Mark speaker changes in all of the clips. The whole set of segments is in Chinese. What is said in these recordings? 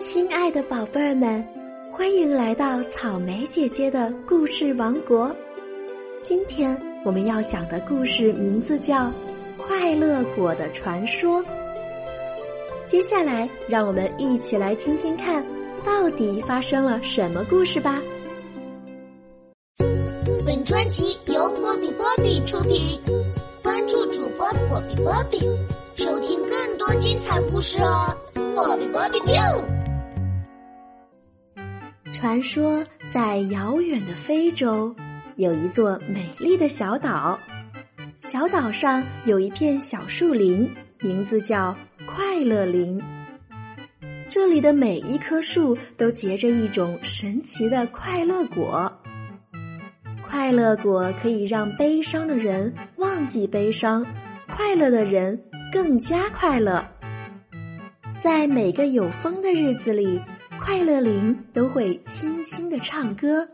Speaker 1: 亲爱的宝贝儿们，欢迎来到草莓姐姐的故事王国。今天我们要讲的故事名字叫《快乐果的传说》。接下来，让我们一起来听听看，到底发生了什么故事吧。
Speaker 2: 本专辑由波比波比出品，关注主播波比波比，收听更多精彩故事哦！波比波比 biu。
Speaker 1: 传说在遥远的非洲，有一座美丽的小岛。小岛上有一片小树林，名字叫快乐林。这里的每一棵树都结着一种神奇的快乐果。快乐果可以让悲伤的人忘记悲伤，快乐的人更加快乐。在每个有风的日子里。快乐铃都会轻轻的唱歌，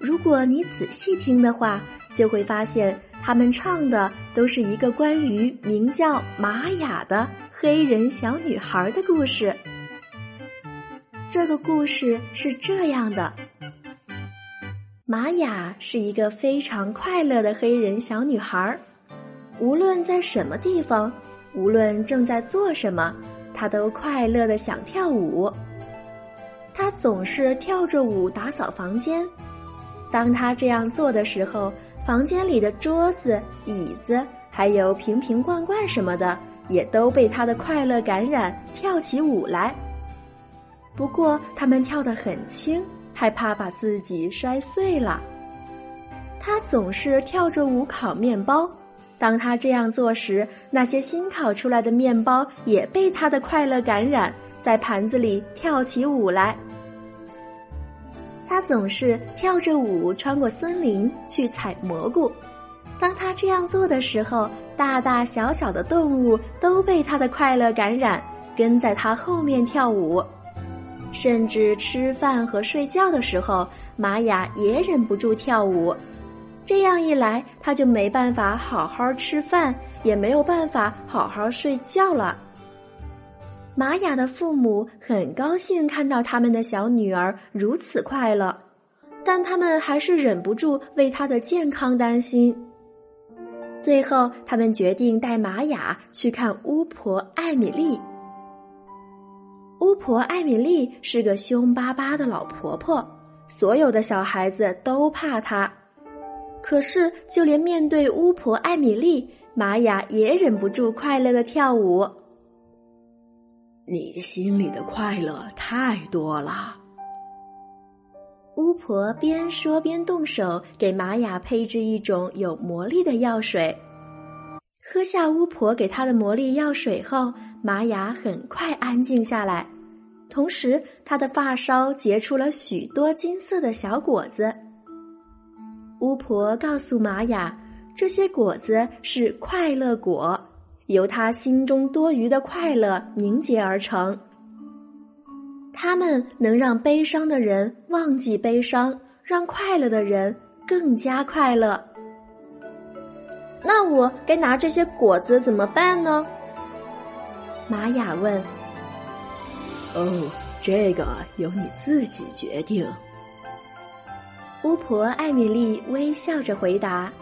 Speaker 1: 如果你仔细听的话，就会发现他们唱的都是一个关于名叫玛雅的黑人小女孩的故事。这个故事是这样的：玛雅是一个非常快乐的黑人小女孩，无论在什么地方，无论正在做什么，她都快乐的想跳舞。他总是跳着舞打扫房间。当他这样做的时候，房间里的桌子、椅子，还有瓶瓶罐罐什么的，也都被他的快乐感染，跳起舞来。不过，他们跳得很轻，害怕把自己摔碎了。他总是跳着舞烤面包。当他这样做时，那些新烤出来的面包也被他的快乐感染，在盘子里跳起舞来。他总是跳着舞穿过森林去采蘑菇。当他这样做的时候，大大小小的动物都被他的快乐感染，跟在他后面跳舞。甚至吃饭和睡觉的时候，玛雅也忍不住跳舞。这样一来，他就没办法好好吃饭，也没有办法好好睡觉了。玛雅的父母很高兴看到他们的小女儿如此快乐，但他们还是忍不住为她的健康担心。最后，他们决定带玛雅去看巫婆艾米丽。巫婆艾米丽是个凶巴巴的老婆婆，所有的小孩子都怕她。可是，就连面对巫婆艾米丽，玛雅也忍不住快乐的跳舞。
Speaker 3: 你心里的快乐太多了。
Speaker 1: 巫婆边说边动手给玛雅配制一种有魔力的药水。喝下巫婆给她的魔力药水后，玛雅很快安静下来，同时她的发梢结出了许多金色的小果子。巫婆告诉玛雅，这些果子是快乐果。由他心中多余的快乐凝结而成，他们能让悲伤的人忘记悲伤，让快乐的人更加快乐。那我该拿这些果子怎么办呢？玛雅问。
Speaker 3: 哦，这个由你自己决定。
Speaker 1: 巫婆艾米丽微笑着回答。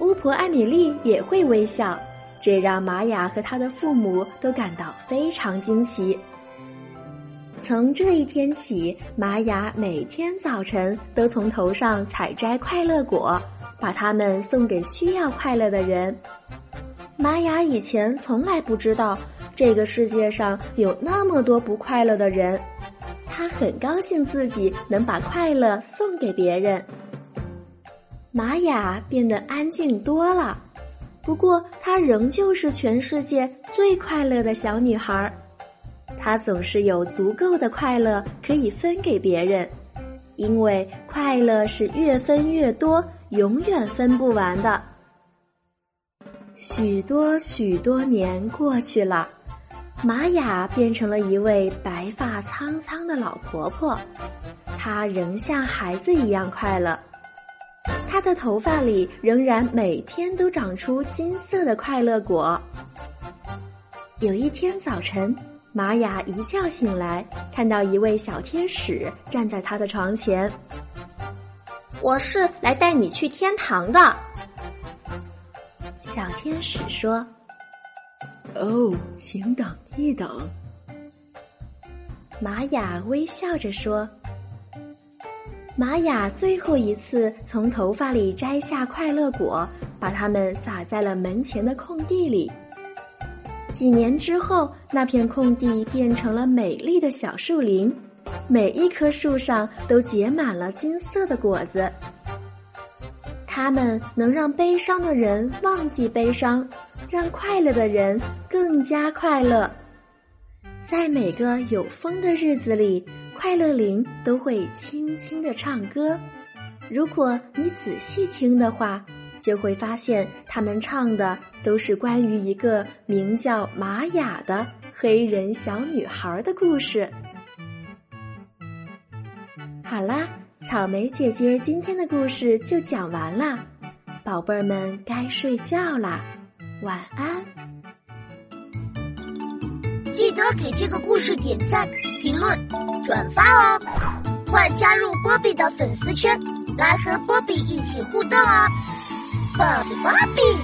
Speaker 1: 巫婆艾米丽也会微笑。这让玛雅和他的父母都感到非常惊奇。从这一天起，玛雅每天早晨都从头上采摘快乐果，把它们送给需要快乐的人。玛雅以前从来不知道这个世界上有那么多不快乐的人，他很高兴自己能把快乐送给别人。玛雅变得安静多了。不过，她仍旧是全世界最快乐的小女孩。她总是有足够的快乐可以分给别人，因为快乐是越分越多，永远分不完的。许多许多年过去了，玛雅变成了一位白发苍苍的老婆婆，她仍像孩子一样快乐。她的头发里仍然每天都长出金色的快乐果。有一天早晨，玛雅一觉醒来，看到一位小天使站在他的床前。
Speaker 4: 我是来带你去天堂的。
Speaker 1: 小天使说：“
Speaker 3: 哦，请等一等。”
Speaker 1: 玛雅微笑着说：“玛雅最后一次从头发里摘下快乐果，把它们撒在了门前的空地里。”几年之后，那片空地变成了美丽的小树林，每一棵树上都结满了金色的果子。它们能让悲伤的人忘记悲伤，让快乐的人更加快乐。在每个有风的日子里，快乐林都会轻轻地唱歌。如果你仔细听的话。就会发现，他们唱的都是关于一个名叫玛雅的黑人小女孩的故事。好啦，草莓姐姐今天的故事就讲完啦，宝贝儿们该睡觉啦，晚安。
Speaker 2: 记得给这个故事点赞、评论、转发哦！快加入波比的粉丝圈，来和波比一起互动哦！Bobby Bobby